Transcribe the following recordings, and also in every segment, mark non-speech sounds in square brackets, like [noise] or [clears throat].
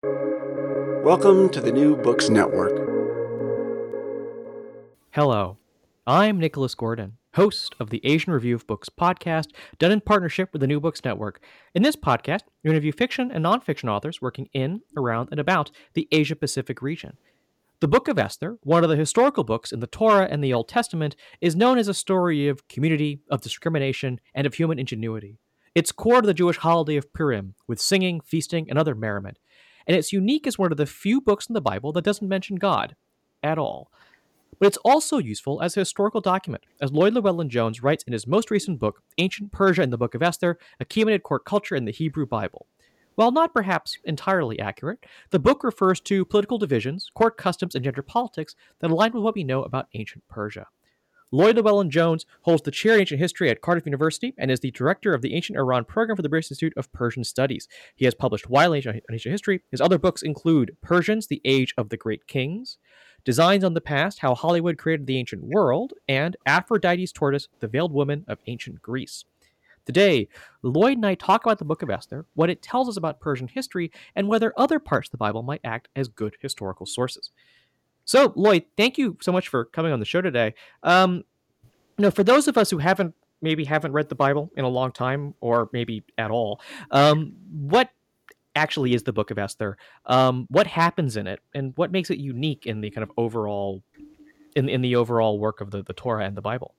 Welcome to the New Books Network. Hello, I'm Nicholas Gordon, host of the Asian Review of Books podcast, done in partnership with the New Books Network. In this podcast, we interview fiction and nonfiction authors working in, around, and about the Asia Pacific region. The Book of Esther, one of the historical books in the Torah and the Old Testament, is known as a story of community, of discrimination, and of human ingenuity. It's core to the Jewish holiday of Purim, with singing, feasting, and other merriment and it's unique as one of the few books in the Bible that doesn't mention God at all. But it's also useful as a historical document, as Lloyd Llewellyn Jones writes in his most recent book, Ancient Persia and the Book of Esther Achaemenid Court Culture in the Hebrew Bible. While not perhaps entirely accurate, the book refers to political divisions, court customs, and gender politics that align with what we know about ancient Persia. Lloyd Llewellyn Jones holds the chair in ancient history at Cardiff University and is the director of the Ancient Iran program for the British Institute of Persian Studies. He has published widely on ancient history. His other books include Persians, The Age of the Great Kings, Designs on the Past, How Hollywood Created the Ancient World, and Aphrodite's Tortoise, The Veiled Woman of Ancient Greece. Today, Lloyd and I talk about the Book of Esther, what it tells us about Persian history, and whether other parts of the Bible might act as good historical sources. So, Lloyd, thank you so much for coming on the show today. Um, you know, for those of us who haven't maybe haven't read the Bible in a long time, or maybe at all, um, what actually is the Book of Esther? Um, what happens in it, and what makes it unique in the kind of overall in in the overall work of the the Torah and the Bible?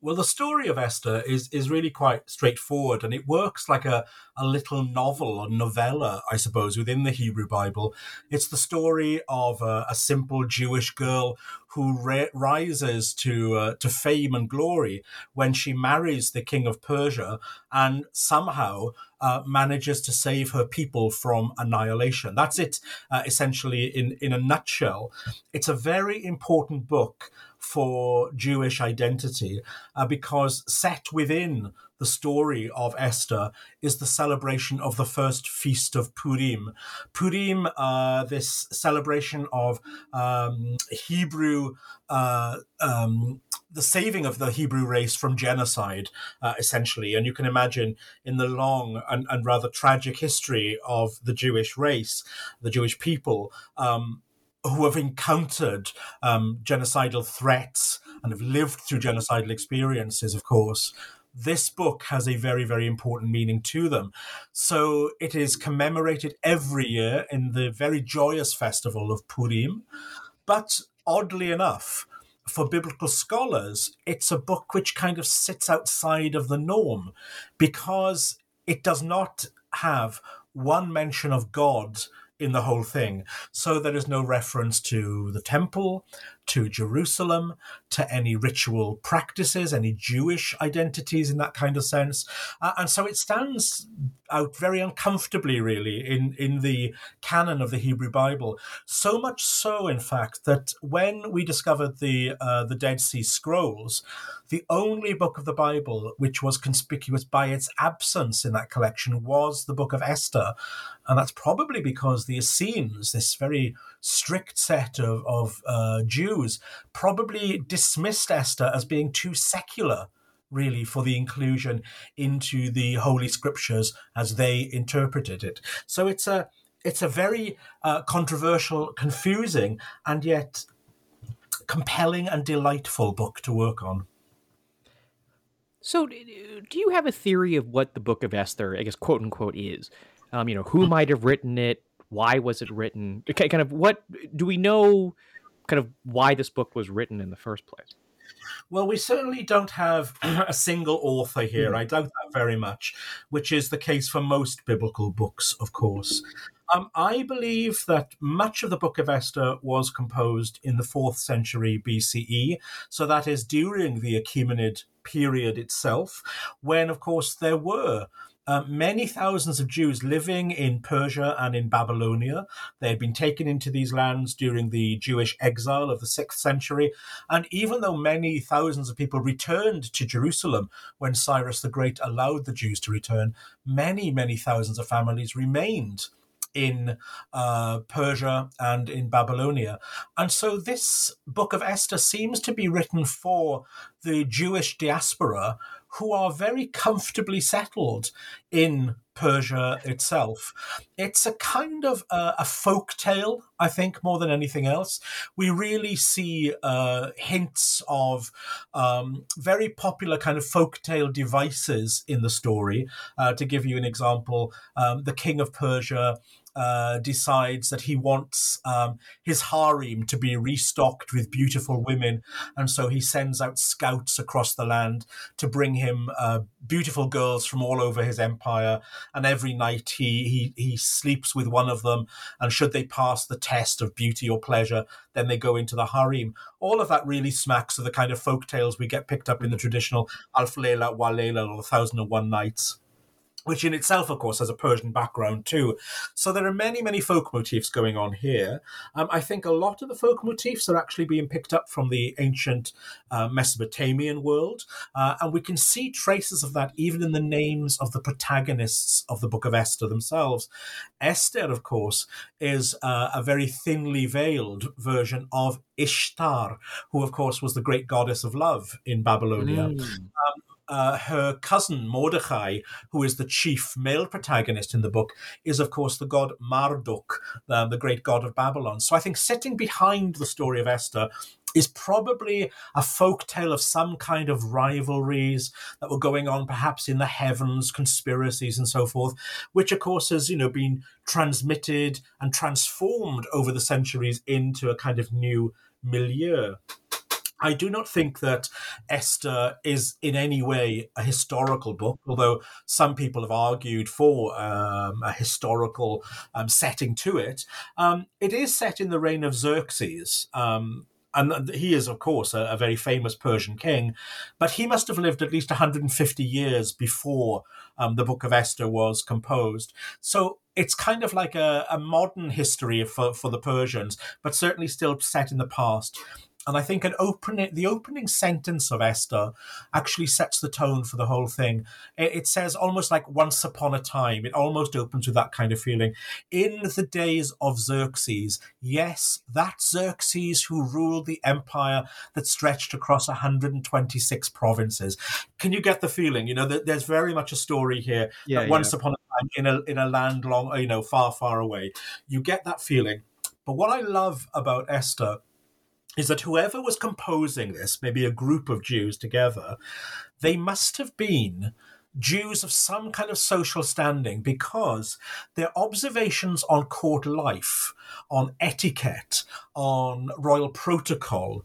Well, the story of Esther is is really quite straightforward, and it works like a, a little novel, a novella, I suppose, within the Hebrew Bible. It's the story of a, a simple Jewish girl who ra- rises to uh, to fame and glory when she marries the king of Persia, and somehow uh, manages to save her people from annihilation. That's it, uh, essentially, in in a nutshell. It's a very important book for Jewish identity uh, because set within the story of Esther is the celebration of the first feast of Purim. Purim, uh, this celebration of um, Hebrew, uh, um, the saving of the Hebrew race from genocide, uh, essentially. And you can imagine in the long and, and, rather tragic history of the Jewish race, the Jewish people, um, who have encountered um, genocidal threats and have lived through genocidal experiences, of course, this book has a very, very important meaning to them. So it is commemorated every year in the very joyous festival of Purim. But oddly enough, for biblical scholars, it's a book which kind of sits outside of the norm because it does not have one mention of God in the whole thing. So there is no reference to the temple, to Jerusalem, to any ritual practices, any Jewish identities in that kind of sense. Uh, and so it stands out very uncomfortably, really, in, in the canon of the Hebrew Bible. So much so, in fact, that when we discovered the, uh, the Dead Sea Scrolls, the only book of the Bible which was conspicuous by its absence in that collection was the book of Esther. And that's probably because the Essenes, this very strict set of, of uh, Jews, probably dismissed Esther as being too secular really for the inclusion into the holy scriptures as they interpreted it. So it's a it's a very uh, controversial confusing and yet compelling and delightful book to work on. So do you have a theory of what the book of esther i guess quote unquote is um, you know who might have written it why was it written? Okay, kind of what do we know? Kind of why this book was written in the first place. Well, we certainly don't have [clears throat] a single author here. Mm. I doubt that very much, which is the case for most biblical books, of course. Um, I believe that much of the Book of Esther was composed in the fourth century BCE, so that is during the Achaemenid period itself, when, of course, there were uh, many thousands of Jews living in Persia and in Babylonia. They had been taken into these lands during the Jewish exile of the sixth century. And even though many thousands of people returned to Jerusalem when Cyrus the Great allowed the Jews to return, many, many thousands of families remained in uh, Persia and in Babylonia. And so this book of Esther seems to be written for the Jewish diaspora who are very comfortably settled in Persia itself. It's a kind of a folk tale, I think, more than anything else. We really see uh, hints of um, very popular kind of folk tale devices in the story. Uh, to give you an example, um, the king of Persia uh, decides that he wants um, his harem to be restocked with beautiful women, and so he sends out scouts across the land to bring him uh, beautiful girls from all over his empire. And every night he, he he sleeps with one of them, and should they pass the test of beauty or pleasure, then they go into the harem. All of that really smacks of the kind of folk tales we get picked up in the traditional Alf Lela wa Lela or Thousand and One Nights which in itself, of course, has a Persian background too. So there are many, many folk motifs going on here. Um, I think a lot of the folk motifs are actually being picked up from the ancient uh, Mesopotamian world, uh, and we can see traces of that even in the names of the protagonists of the Book of Esther themselves. Esther, of course, is uh, a very thinly veiled version of Ishtar, who, of course, was the great goddess of love in Babylonia. Mm. Um, uh, her cousin Mordecai, who is the chief male protagonist in the book, is of course the god Marduk, uh, the great god of Babylon. So I think sitting behind the story of Esther is probably a folk tale of some kind of rivalries that were going on perhaps in the heavens conspiracies and so forth which of course has you know been transmitted and transformed over the centuries into a kind of new milieu I do not think that Esther is in any way a historical book, although some people have argued for um, a historical um, setting to it. Um, it is set in the reign of Xerxes. Um, and he is, of course, a, a, very famous Persian king, but he must have lived at least 150 years before um, the Book of Esther was composed. So it's kind of like a, a modern history for, for the Persians, but certainly still set in the past. And I think an opening, the opening sentence of Esther actually sets the tone for the whole thing. It, it, says almost like once upon a time. It almost opens with that kind of feeling. In the days of Xerxes, yes, that Xerxes who ruled the empire that stretched across 126 provinces. Can you get the feeling? You know, that there's very much a story here. Yeah, that once yeah. upon a time in a in a land long, you know, far, far away. You get that feeling. But what I love about Esther is that whoever was composing this, maybe a group of Jews together, they must have been Jews of some kind of social standing because their observations on court life, on etiquette, on royal protocol,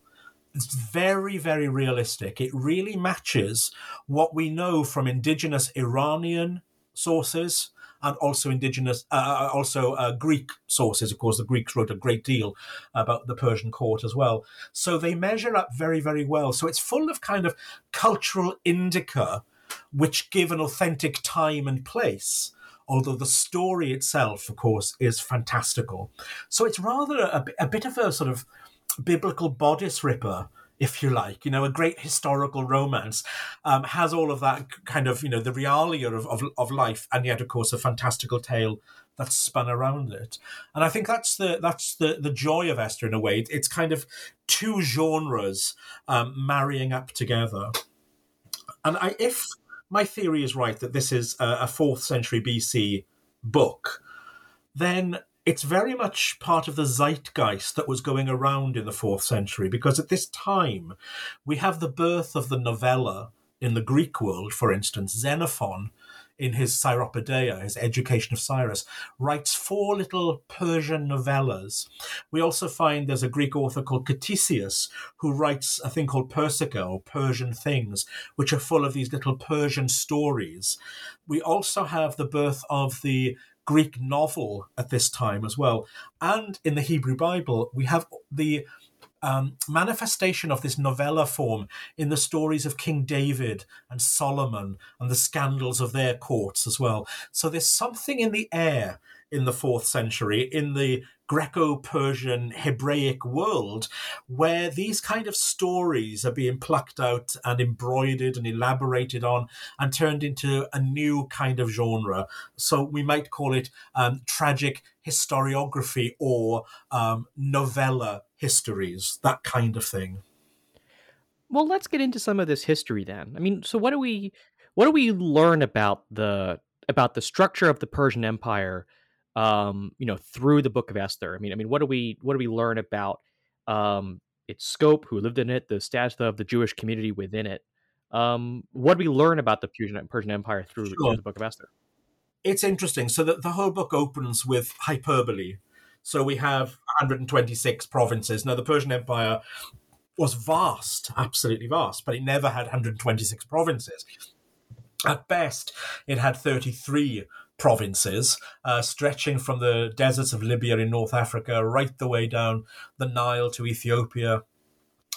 is very, very realistic. It really matches what we know from indigenous Iranian sources, and also indigenous, uh, uh, also uh, Greek sources. Of course, the Greeks wrote a great deal about the Persian court as well. So they measure up very, very well. So it's full of kind of cultural indica which give an authentic time and place although the story itself, of course, is fantastical. So it's rather a, a, bit of a sort of biblical bodice ripper if you like. You know, a great historical romance um, has all of that kind of, you know, the realia of, of, of life, and yet, of course, a fantastical tale that's spun around it. And I think that's the that's the the joy of Esther in a way. It's kind of two genres um, marrying up together. And I, if my theory is right that this is a, a fourth century BC book, then it's very much part of the zeitgeist that was going around in the fourth century because at this time we have the birth of the novella in the Greek world, for instance, Xenophon in his Cyropaedia, his Education of Cyrus, writes four little Persian novellas. We also find there's a Greek author called Ctesias who writes a thing called Persica or Persian Things, which are full of these little Persian stories. We also have the birth of the Greek novel at this time as well. And in the Hebrew Bible, we have the um, manifestation of this novella form in the stories of King David and Solomon and the scandals of their courts as well. So there's something in the air in the fourth century in the Greco Persian Hebraic world where these kind of stories are being plucked out and embroidered and elaborated on and turned into a new kind of genre. So we might call it um, tragic historiography or um, novella histories, that kind of thing. Well, let's get into some of this history then. I mean, so what do we what do we learn about the about the structure of the Persian Empire, um, you know, through the Book of Esther. I mean, I mean, what do we what do we learn about um, its scope, who lived in it, the status of the Jewish community within it? Um, what do we learn about the Persian Empire through, sure. through the Book of Esther? It's interesting. So the, the whole book opens with hyperbole. So we have 126 provinces. Now, the Persian Empire was vast, absolutely vast, but it never had 126 provinces. At best, it had 33 provinces, uh, stretching from the deserts of Libya in North Africa right the way down the Nile to Ethiopia,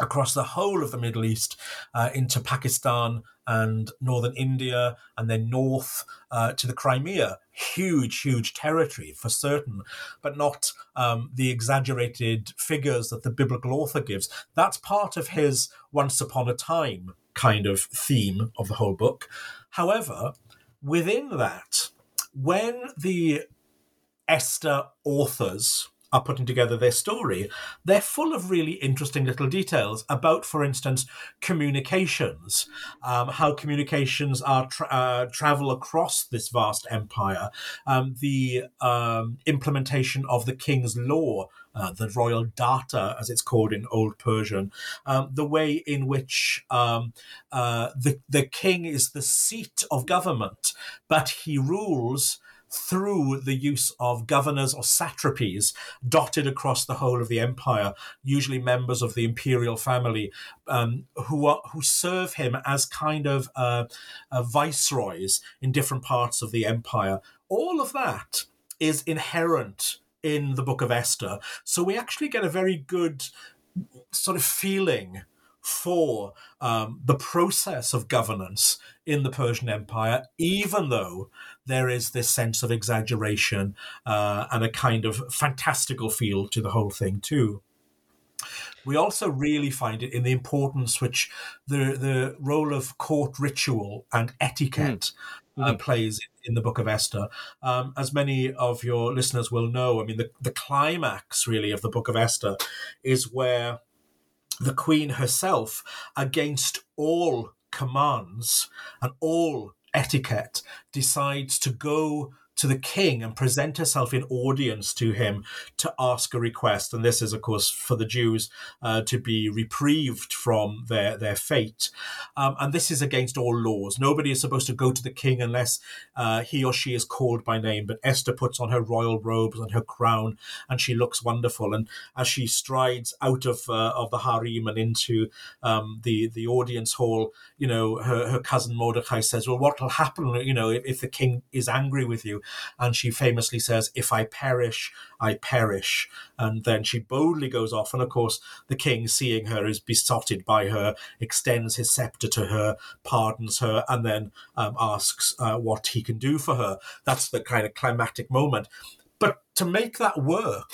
across the whole of the Middle East uh, into Pakistan and northern India, and then north uh, to the Crimea. Huge, huge territory for certain, but not um, the exaggerated figures that the biblical author gives. That's part of his once upon a time kind of theme of the whole book. However, within that, when the Esther authors are putting together their story, they're full of really interesting little details about, for instance, communications, um, how communications are tra- uh, travel across this vast empire, um, the um, implementation of the king's law. Uh, the royal data, as it's called in Old Persian, um, the way in which um, uh, the the king is the seat of government, but he rules through the use of governors or satrapies dotted across the whole of the empire, usually members of the imperial family, um, who are, who serve him as kind of uh, uh, viceroys in different parts of the empire. All of that is inherent in the Book of Esther, so we actually get a very good sort of feeling for um, the process of governance in the Persian Empire, even though there is this sense of exaggeration uh, and a kind of fantastical feel to the whole thing, too. We also really find it in the importance which the the role of court ritual and etiquette uh, plays in the Book of Esther. Um, as many of your listeners will know, I mean, the, the climax really of the Book of Esther is where the Queen herself, against all commands and all etiquette, decides to go to the king and present herself in audience to him to ask a request. And this is, of course, for the Jews uh, to be reprieved from their, their fate. Um, and this is against all laws. Nobody is supposed to go to the king unless uh, he or she is called by name. But Esther puts on her royal robes and her crown, and she looks wonderful. And as she strides out of uh, of the harem and into um, the the audience hall, you know, her, her cousin Mordecai says, "Well, what will happen? You know, if, if the king is angry with you?" And she famously says, If I perish, I perish. And then she boldly goes off. And of course, the king, seeing her, is besotted by her, extends his scepter to her, pardons her, and then um, asks uh, what he can do for her. That's the kind of climactic moment. But to make that work,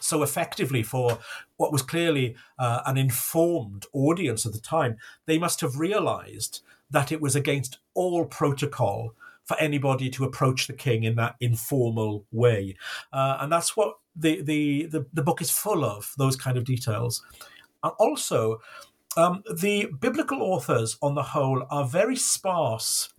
so effectively for what was clearly uh, an informed audience at the time, they must have realized that it was against all protocol for anybody to approach the king in that informal way. Uh, and that's what the, the, the, the, book is full of, those kind of details. And also, um, the biblical authors on the whole are very sparse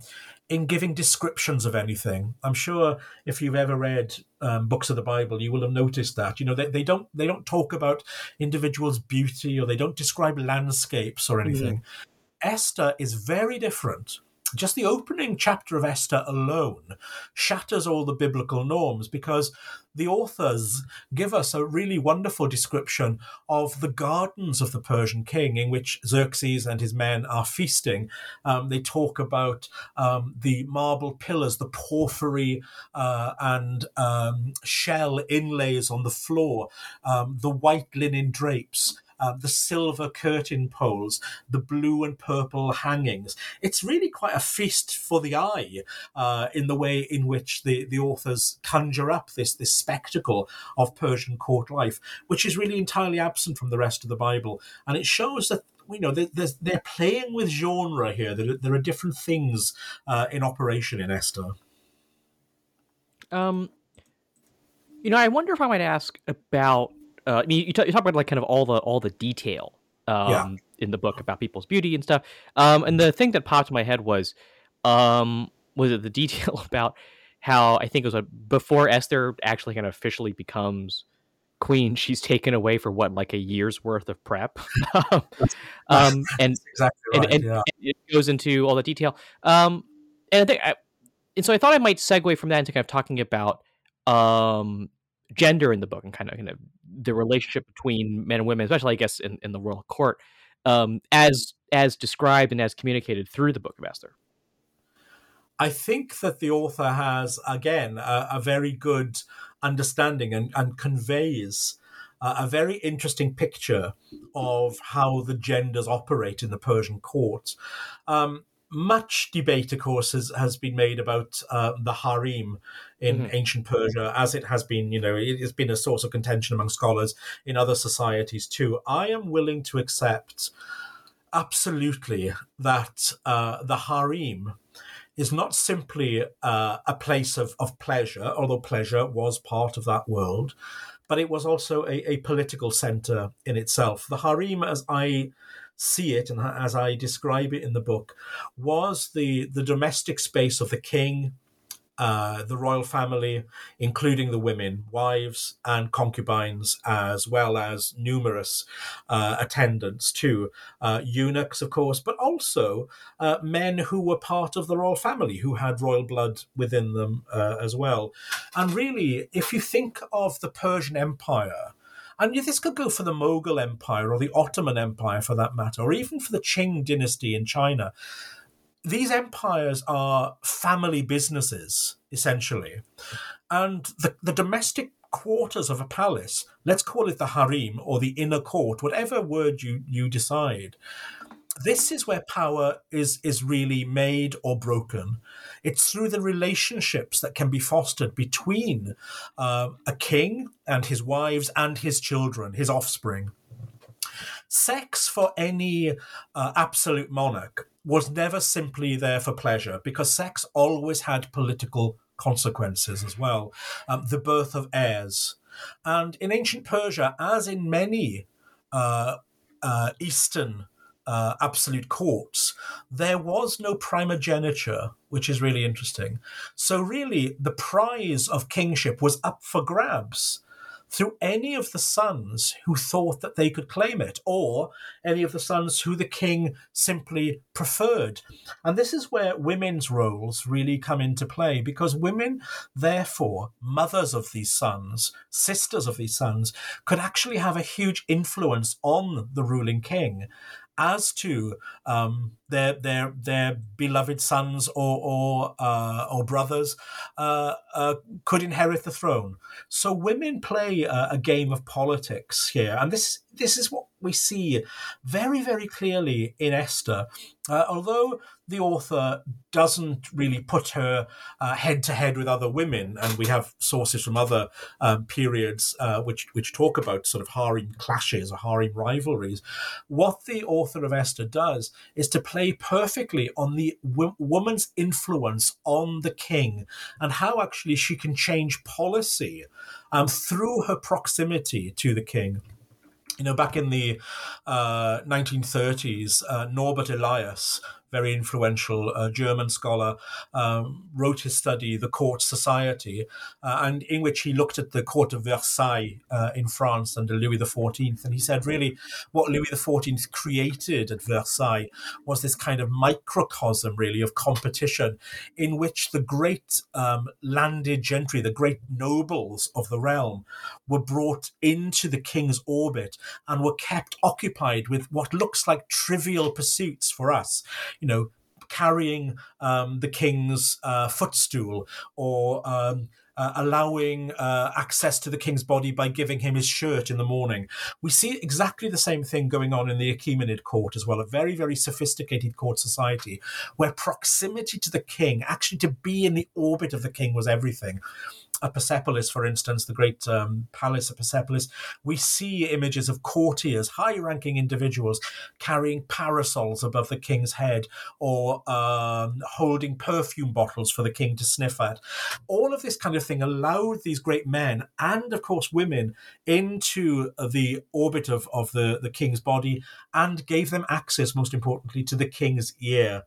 in giving descriptions of anything. I'm sure if you've ever read um, books of the Bible, you will have noticed that. You know, they, they don't they don't talk about individuals' beauty or they don't describe landscapes or anything. Mm. Esther is very different just the opening chapter of Esther alone shatters all the biblical norms because the authors give us a really wonderful description of the gardens of the Persian king in which Xerxes and his men are feasting. Um, they talk about um, the marble pillars, the porphyry uh, and um, shell inlays on the floor, um, the white linen drapes uh, the silver curtain poles, the blue and purple hangings. It's really quite a feast for the eye uh, in the way in which the, the authors conjure up this, this spectacle of Persian court life, which is really entirely absent from the rest of the Bible. And it shows that you know they're, playing with genre here. There are different things uh, in operation in Esther. Um, you know, I wonder if I might ask about uh, I mean, you, t- you, talk about like kind of all the all the detail um, yeah. in the book about people's beauty and stuff. Um, and the thing that popped in my head was, um, was it the detail [laughs] about how I think it was a, before Esther actually kind of officially becomes queen, she's taken away for what like a year's worth of prep, [laughs] um, and exactly right, and, and, yeah. and it goes into all the detail. Um, and I think, I, and so I thought I might segue from that into kind of talking about um gender in the book and kind of, kind of the relationship between men and women, especially I guess in, in the royal court, um, as as described and as communicated through the Book of Esther. I think that the author has again a, a very good understanding and, and conveys uh, a very interesting picture of how the genders operate in the Persian court. Um, much debate, of course, has, has been made about uh, the harem in mm-hmm. ancient Persia, as it has been, you know, it has been a source of contention among scholars in other societies too. I am willing to accept absolutely that uh, the harem is not simply uh, a place of, of pleasure, although pleasure was part of that world, but it was also a, a political center in itself. The harem, as I see it and as I describe it in the book, was the, the domestic space of the king, uh, the royal family, including the women, wives and concubines, as well as numerous uh, attendants too, uh, eunuchs, of course, but also uh, men who were part of the royal family, who had royal blood within them uh, as well. And really, if you think of the Persian Empire, and this could go for the Mughal Empire or the Ottoman Empire for that matter, or even for the Qing dynasty in China these empires are family businesses, essentially. And the, the domestic quarters of a palace, let's call it the harem or the inner court, whatever word you, you decide, this is where power is, is really made or broken. It's through the relationships that can be fostered between uh, a king and his wives and his children, his offspring. Sex for any uh, absolute monarch was never simply there for pleasure because sex always had political consequences as well. Um, the birth of heirs. And in ancient Persia, as in many uh, uh, Eastern uh, absolute courts, there was no primogeniture, which is really interesting. So, really, the prize of kingship was up for grabs through any of the sons who thought that they could claim it, or any of the sons who the king simply preferred. And this is where women's roles really come into play, because women, therefore, mothers of these sons, sisters of these sons, could actually have a huge influence on the ruling king as to um, their their their beloved sons or or uh, or brothers uh, uh, could inherit the throne. So women play a, a, game of politics here, and this this is what we see very very clearly in Esther. Uh, although the author doesn't really put her head to head with other women, and we have sources from other um, periods uh, which which talk about sort of harem clashes or harem rivalries. What the author of Esther does is to play perfectly on the w- woman's influence on the king and how actually she can change policy um, through her proximity to the king. You know, back in the uh, 1930s, uh, Norbert Elias very influential uh, German scholar, um, wrote his study, The Court Society, uh, and in which he looked at the court of Versailles uh, in France under Louis XIV. And he said, really, what Louis XIV created at Versailles was this kind of microcosm, really, of competition in which the great um, landed gentry, the great nobles of the realm, were brought into the king's orbit and were kept occupied with what looks like trivial pursuits for us know, carrying um, the king's uh, footstool or um, uh, allowing uh, access to the king's body by giving him his shirt in the morning. We see exactly the same thing going on in the Achaemenid court as well, a very, very sophisticated court society where proximity to the king, actually to be in the orbit of the king, was everything. At Persepolis, for instance, the great um, palace of Persepolis, we see images of courtiers, high ranking individuals, carrying parasols above the king's head or um, holding perfume bottles for the king to sniff at. All of this kind of thing allowed these great men and, of course, women into the orbit of, of the, the king's body and gave them access, most importantly, to the king's ear.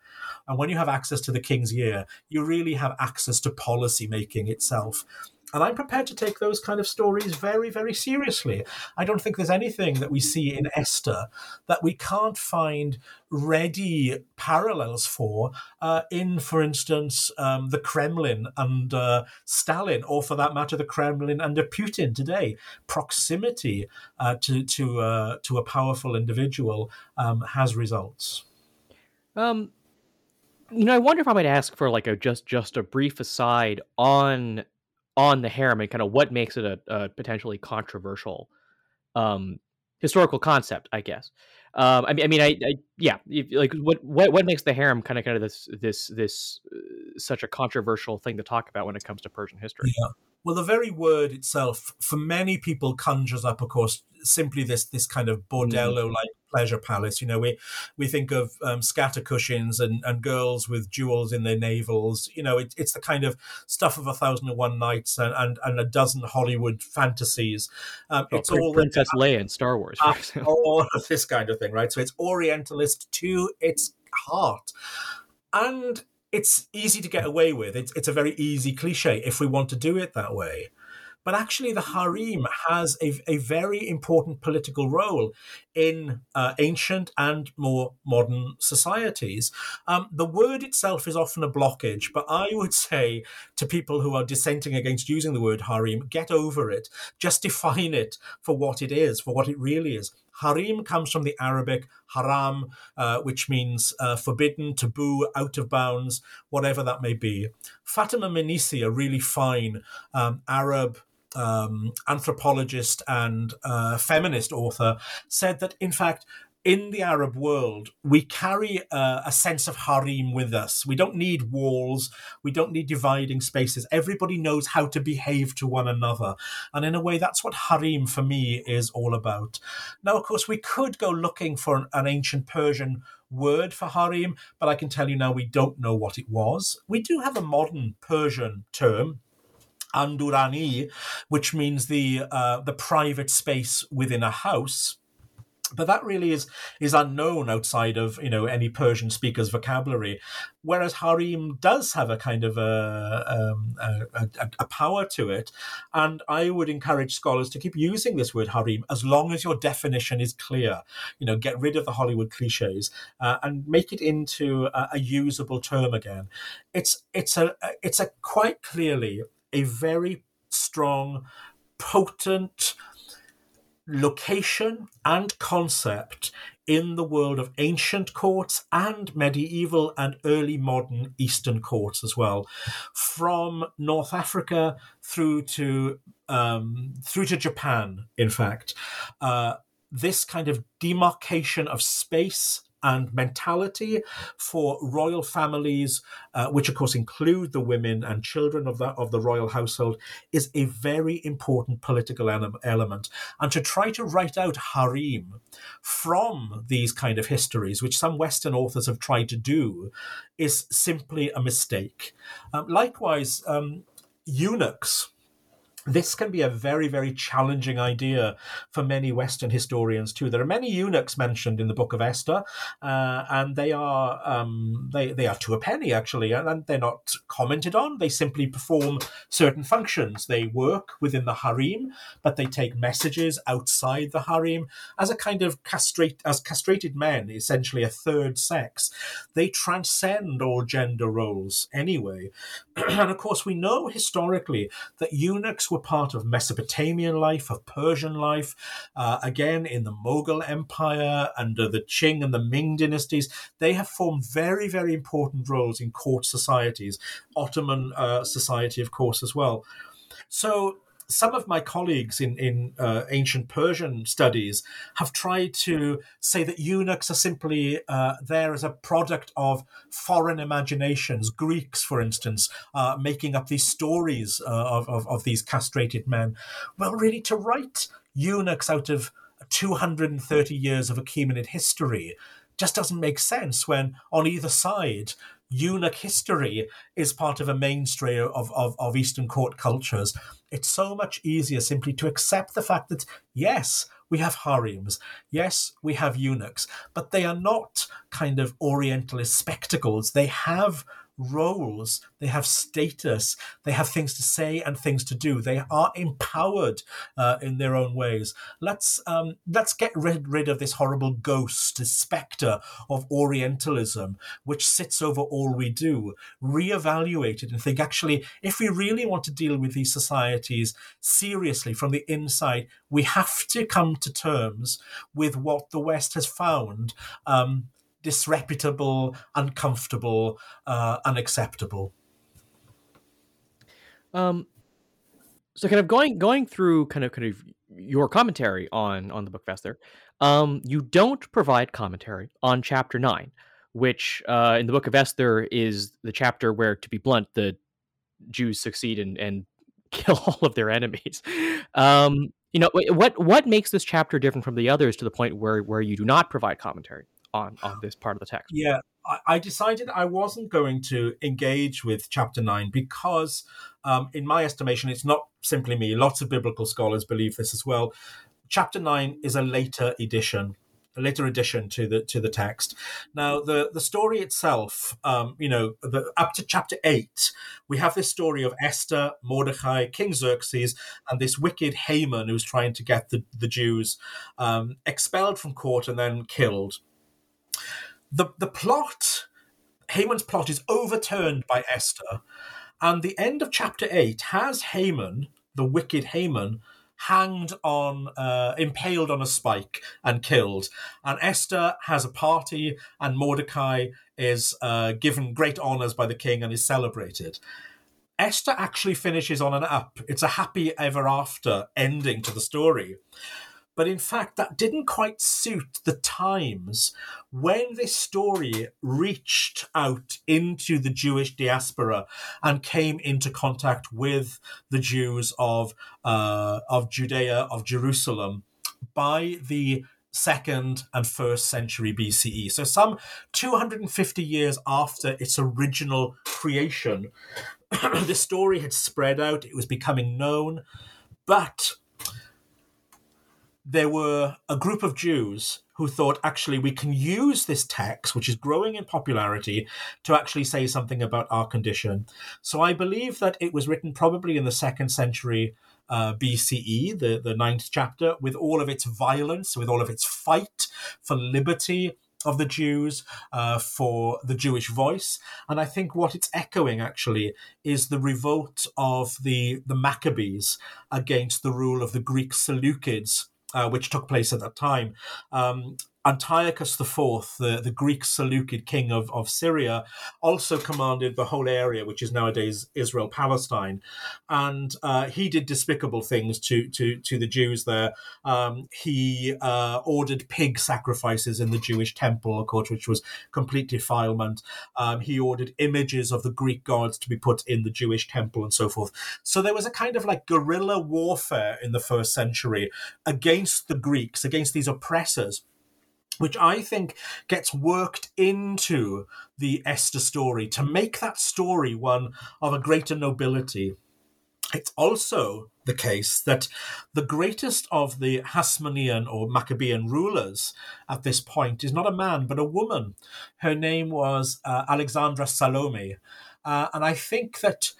And when you have access to the king's ear, you really have access to policy making itself. And I'm prepared to take those kind of stories very, very seriously. I don't think there's anything that we see in Esther that we can't find ready parallels for uh, in, for instance, um, the Kremlin under Stalin, or for that matter, the Kremlin under Putin today. Proximity uh, to to uh, to a powerful individual um, has results. Um, you know, I wonder if I might ask for like a just just a brief aside on on the harem and kind of what makes it a, a potentially controversial um, historical concept, I guess. Um, I mean, I mean, I, I yeah, like what, what what makes the harem kind of kind of this this this uh, such a controversial thing to talk about when it comes to Persian history? Yeah. Well, the very word itself, for many people, conjures up, of course, simply this this kind of mm-hmm. Pleasure palace. You know, we we think of um, scatter cushions and, and girls with jewels in their navels. You know, it, it's the kind of stuff of a thousand and one nights and, and, and a dozen Hollywood fantasies. Um, oh, it's all Princess Leia in Star Wars, uh, all of this kind of thing, right? So it's Orientalist to its heart, and it's easy to get away with. It's it's a very easy cliche if we want to do it that way. But actually, the harem has a, a very important political role in uh, ancient and more modern societies. Um, the word itself is often a blockage, but I would [laughs] say to people who are dissenting against using the word harem, get over it. Just define it for what it is, for what it really is. Harem comes from the Arabic haram, uh, which means uh, forbidden, taboo, out of bounds, whatever that may be. Fatima Mernissi, a really fine um, Arab um, anthropologist and uh, feminist author, said that in fact, in the Arab world, we carry a, a, sense of harem with us. We don't need walls. We don't need dividing spaces. Everybody knows how to behave to one another. And in a way, that's what harem for me is all about. Now, of course, we could go looking for an, an ancient Persian word for harem, but I can tell you now we don't know what it was. We do have a modern Persian term, andaruni, which means the uh, the private space within a house. But that really is is unknown outside of you know any Persian speaker's vocabulary, whereas harem does have a kind of a, um, a, a, a power to it, and I would encourage scholars to keep using this word harem as long as your definition is clear. You know, get rid of the Hollywood cliches uh, and make it into a, a usable term again. It's it's a it's a quite clearly a very strong, potent location and concept in the world of ancient courts and medieval and early modern Eastern courts as well, from North Africa through to um, through to Japan. In fact, uh, this kind of demarcation of space and mentality for royal families, uh, which of course include the women and children of the of the royal household, is a very important political element. And to try to write out harem from these kind of histories, which some Western authors have tried to do, is simply a mistake. Um, likewise, um, eunuchs this can be a very, very challenging idea for many Western historians too. There are many eunuchs mentioned in the Book of Esther, uh, and they are um, they they are to a penny actually, and, they're not commented on. They simply perform certain functions. They work within the harem, but they take messages outside the harem as a kind of castrate as castrated men, essentially a third sex. They transcend all gender roles anyway, [clears throat] and of course we know historically that eunuchs were part of Mesopotamian life, of Persian life, uh, again in the Mughal Empire, under the Qing and the Ming dynasties. They have formed very, very important roles in court societies, Ottoman uh, society, of course, as well. So some of my colleagues in, in uh, ancient Persian studies have tried to say that eunuchs are simply uh, there as a product of foreign imaginations. Greeks, for instance, uh, making up these stories uh, of, of, of these castrated men. Well, really, to write eunuchs out of 230 years of Achaemenid history just doesn't make sense when on either side eunuch history is part of a mainstream of, of, of Eastern court cultures. It's so much easier simply to accept the fact that, yes, we have harems, yes, we have eunuchs, but they are not kind of Orientalist spectacles. They have roles, they have status, they have things to say and things to do. They are empowered uh, in their own ways. Let's um, let's get rid, rid of this horrible ghost, this specter of Orientalism, which sits over all we do. Reevaluate it and think actually, if we really want to deal with these societies seriously from the inside, we have to come to terms with what the West has found. Um, disreputable, uncomfortable, uh, unacceptable. Um, so kind of going going through kind of kind of your commentary on on the book of Esther, um, you don't provide commentary on chapter nine, which uh, in the book of Esther is the chapter where, to be blunt, the Jews succeed and and [laughs] kill all of their enemies. Um, you know what what makes this chapter different from the others to the point where where you do not provide commentary? On on this part of the text. Yeah, I, decided I wasn't going to engage with chapter nine because, um, in my estimation, it's not simply me. Lots of biblical scholars believe this as well. Chapter nine is a later edition a later addition to the to the text. Now, the the story itself, um, you know, the, up to chapter eight, we have this story of Esther, Mordecai, King Xerxes, and this wicked Haman who's trying to get the the Jews um, expelled from court and then killed the the plot, Haman's plot, is overturned by Esther, and the end of chapter eight has Haman, the wicked Haman, hanged on, uh, impaled on a spike and killed. And Esther has a party, and Mordecai is uh, given great honors by the king and is celebrated. Esther actually finishes on an up. It's a happy ever after ending to the story. But in fact, that didn't quite suit the times when this story reached out into the Jewish diaspora and came into contact with the Jews of uh, of Judea of Jerusalem by the second and first century BCE. So, some 250 years after its original creation, [clears throat] the story had spread out, it was becoming known, but there were a group of Jews who thought actually we can use this text, which is growing in popularity, to actually say something about our condition. So I believe that it was written probably in the second century uh, BCE, the, the ninth chapter, with all of its violence, with all of its fight for liberty of the Jews, uh, for the Jewish voice. And I think what it's echoing actually is the revolt of the, the Maccabees against the rule of the Greek Seleucids uh, which took place at that time. Um, Antiochus IV, the, the Greek Seleucid king of, of Syria, also commanded the whole area, which is nowadays Israel Palestine. And uh, he did despicable things to, to, to the Jews there. Um, he uh, ordered pig sacrifices in the Jewish temple, of course, which was complete defilement. Um, he ordered images of the Greek gods to be put in the Jewish temple and so forth. So there was a kind of like guerrilla warfare in the first century against the Greeks, against these oppressors which I think gets worked into the Esther story to make that story one of a greater nobility. It's also the case that the greatest of the Hasmonean or Maccabean rulers at this point is not a man but a woman. Her name was uh, Alexandra Salome. Uh, and I think that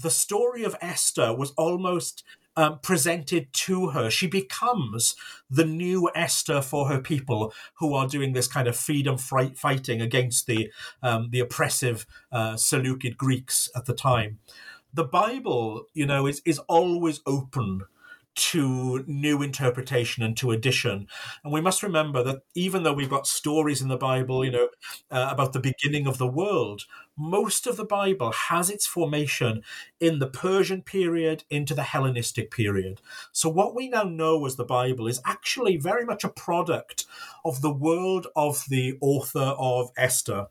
the story of Esther was almost um, presented to her. She becomes the new Esther for her people who are doing this kind of freedom fighting against the um, the oppressive uh, Seleucid Greeks at the time. The Bible, you know, is is always open to new interpretation and to addition. And we must remember that even though we've got stories in the Bible, you know, uh, about the beginning of the world, most of the Bible has its formation in the Persian period into the Hellenistic period. So what we now know as the Bible is actually very much a product of the world of the author of Esther.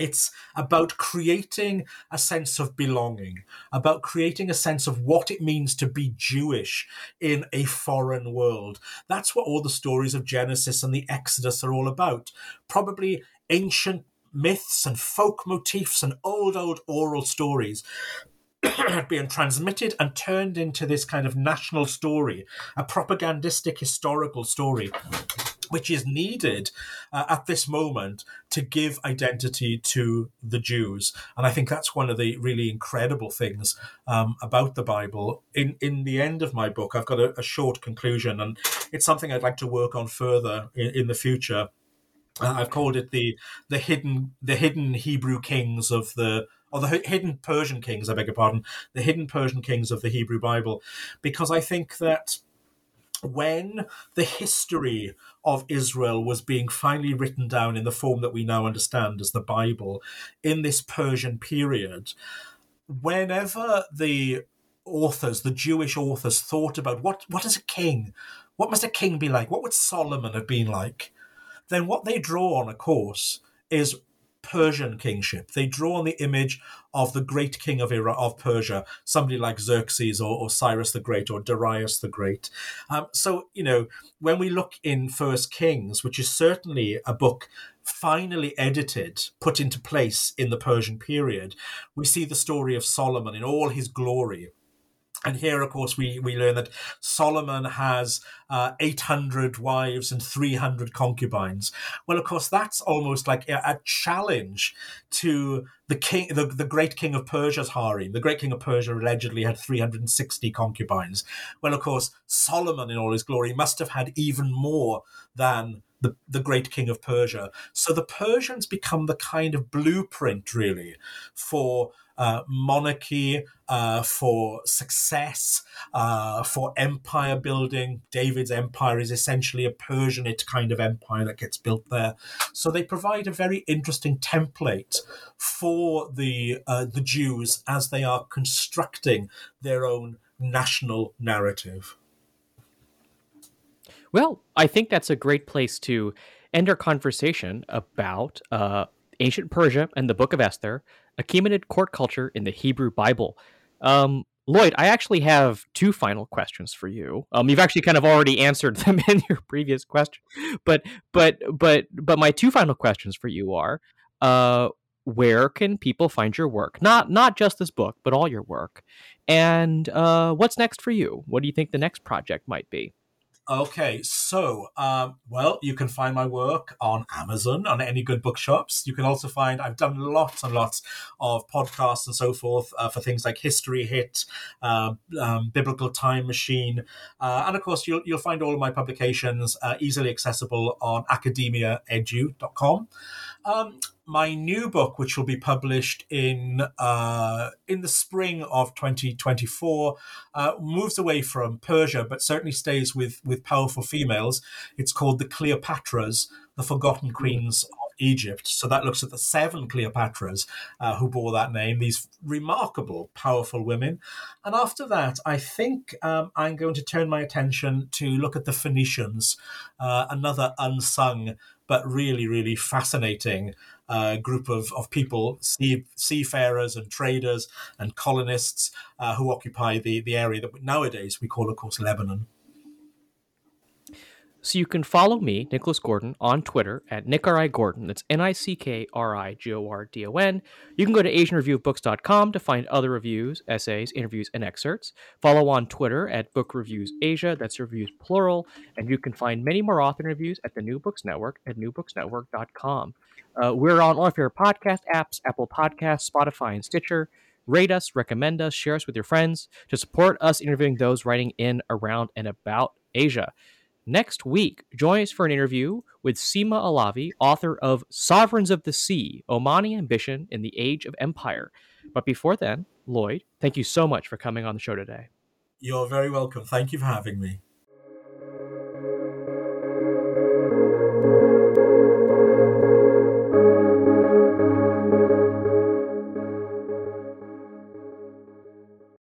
It's about creating a sense of belonging, about creating a sense of what it means to be Jewish in a foreign world. That's what all the stories of Genesis and the Exodus are all about. Probably ancient myths and folk motifs and old, old oral stories [coughs] being transmitted and turned into this kind of national story, a propagandistic historical story which is needed uh, at this moment to give identity to the Jews. And I think that's one of the really incredible things um, about the Bible. In in the end of my book, I've got a, a short conclusion, and it's something I'd like to work on further in, in the future. Uh, I've called it the the hidden the hidden Hebrew kings of the or the hidden Persian kings. I beg your pardon, the hidden Persian kings of the Hebrew Bible, because I think that when the history of Israel was being finally written down in the form that we now understand as the Bible in this Persian period, whenever the authors, the Jewish authors, thought about what, what is a king? What must a king be like? What would Solomon have been like? Then what they draw on, of course, is Persian kingship. They draw on the image of the great king of Iran, of Persia, somebody like Xerxes or, or Cyrus the Great or Darius the Great. Um, so you know when we look in First Kings, which is certainly a book finally edited, put into place in the Persian period, we see the story of Solomon in all his glory and here, of course, we, we learn that Solomon has uh, 800 wives and 300 concubines. Well, of course, that's almost like a, a, challenge to the king, the, the great king of Persia's harem. The great king of Persia allegedly had 360 concubines. Well, of course, Solomon, in all his glory, must have had even more than the, the great king of Persia. So the Persians become the kind of blueprint, really, for uh, monarchy, uh, for success, uh, for empire building. David's empire is essentially a Persianate kind of empire that gets built there. So they provide a very interesting template for the uh, the Jews as they are constructing their own national narrative. Well, I think that's a great place to end our conversation about uh, ancient Persia and the Book of Esther, Achaemenid court culture in the Hebrew Bible. Um, Lloyd, I actually have two final questions for you. Um, you've actually kind of already answered [laughs] them in your previous question, but but but but my two final questions for you are: uh, where can people find your work? Not not just this book, but all your work. And uh, what's next for you? What do you think the next project might be? Okay, so um, well, you can find my work on Amazon on any good bookshops. You can also find I've done lots and lots of podcasts and so forth uh, for things like History Hit, uh, um, Biblical Time Machine, uh, and of course you'll you'll find all of my publications uh, easily accessible on academiaedu.com. Um, my new book, which will be published in uh, in the spring of 2024, uh, moves away from Persia, but certainly stays with with powerful females. It's called the Cleopatras, the Forgotten Queens of Egypt. So that looks at the seven Cleopatras uh, who bore that name, these remarkable, powerful women. And after that, I think um, I'm going to turn my attention to look at the Phoenicians, uh, another unsung but really, really fascinating uh, group of, of people, sea, seafarers and traders and colonists uh, who occupy the, the area that nowadays we call, of course, Lebanon. So you can follow me, Nicholas Gordon, on Twitter at NickRI Gordon. That's N I C K R I G O R D O N. You can go to AsianReviewOfBooks.com to find other reviews, essays, interviews, and excerpts. Follow on Twitter at Book Reviews Asia. That's reviews plural. And you can find many more author interviews at the New Books Network at newbooksnetwork.com. Uh, we're on all of your podcast apps Apple Podcasts, Spotify, and Stitcher. Rate us, recommend us, share us with your friends to support us interviewing those writing in, around, and about Asia. Next week, join us for an interview with Seema Alavi, author of Sovereigns of the Sea Omani Ambition in the Age of Empire. But before then, Lloyd, thank you so much for coming on the show today. You're very welcome. Thank you for having me.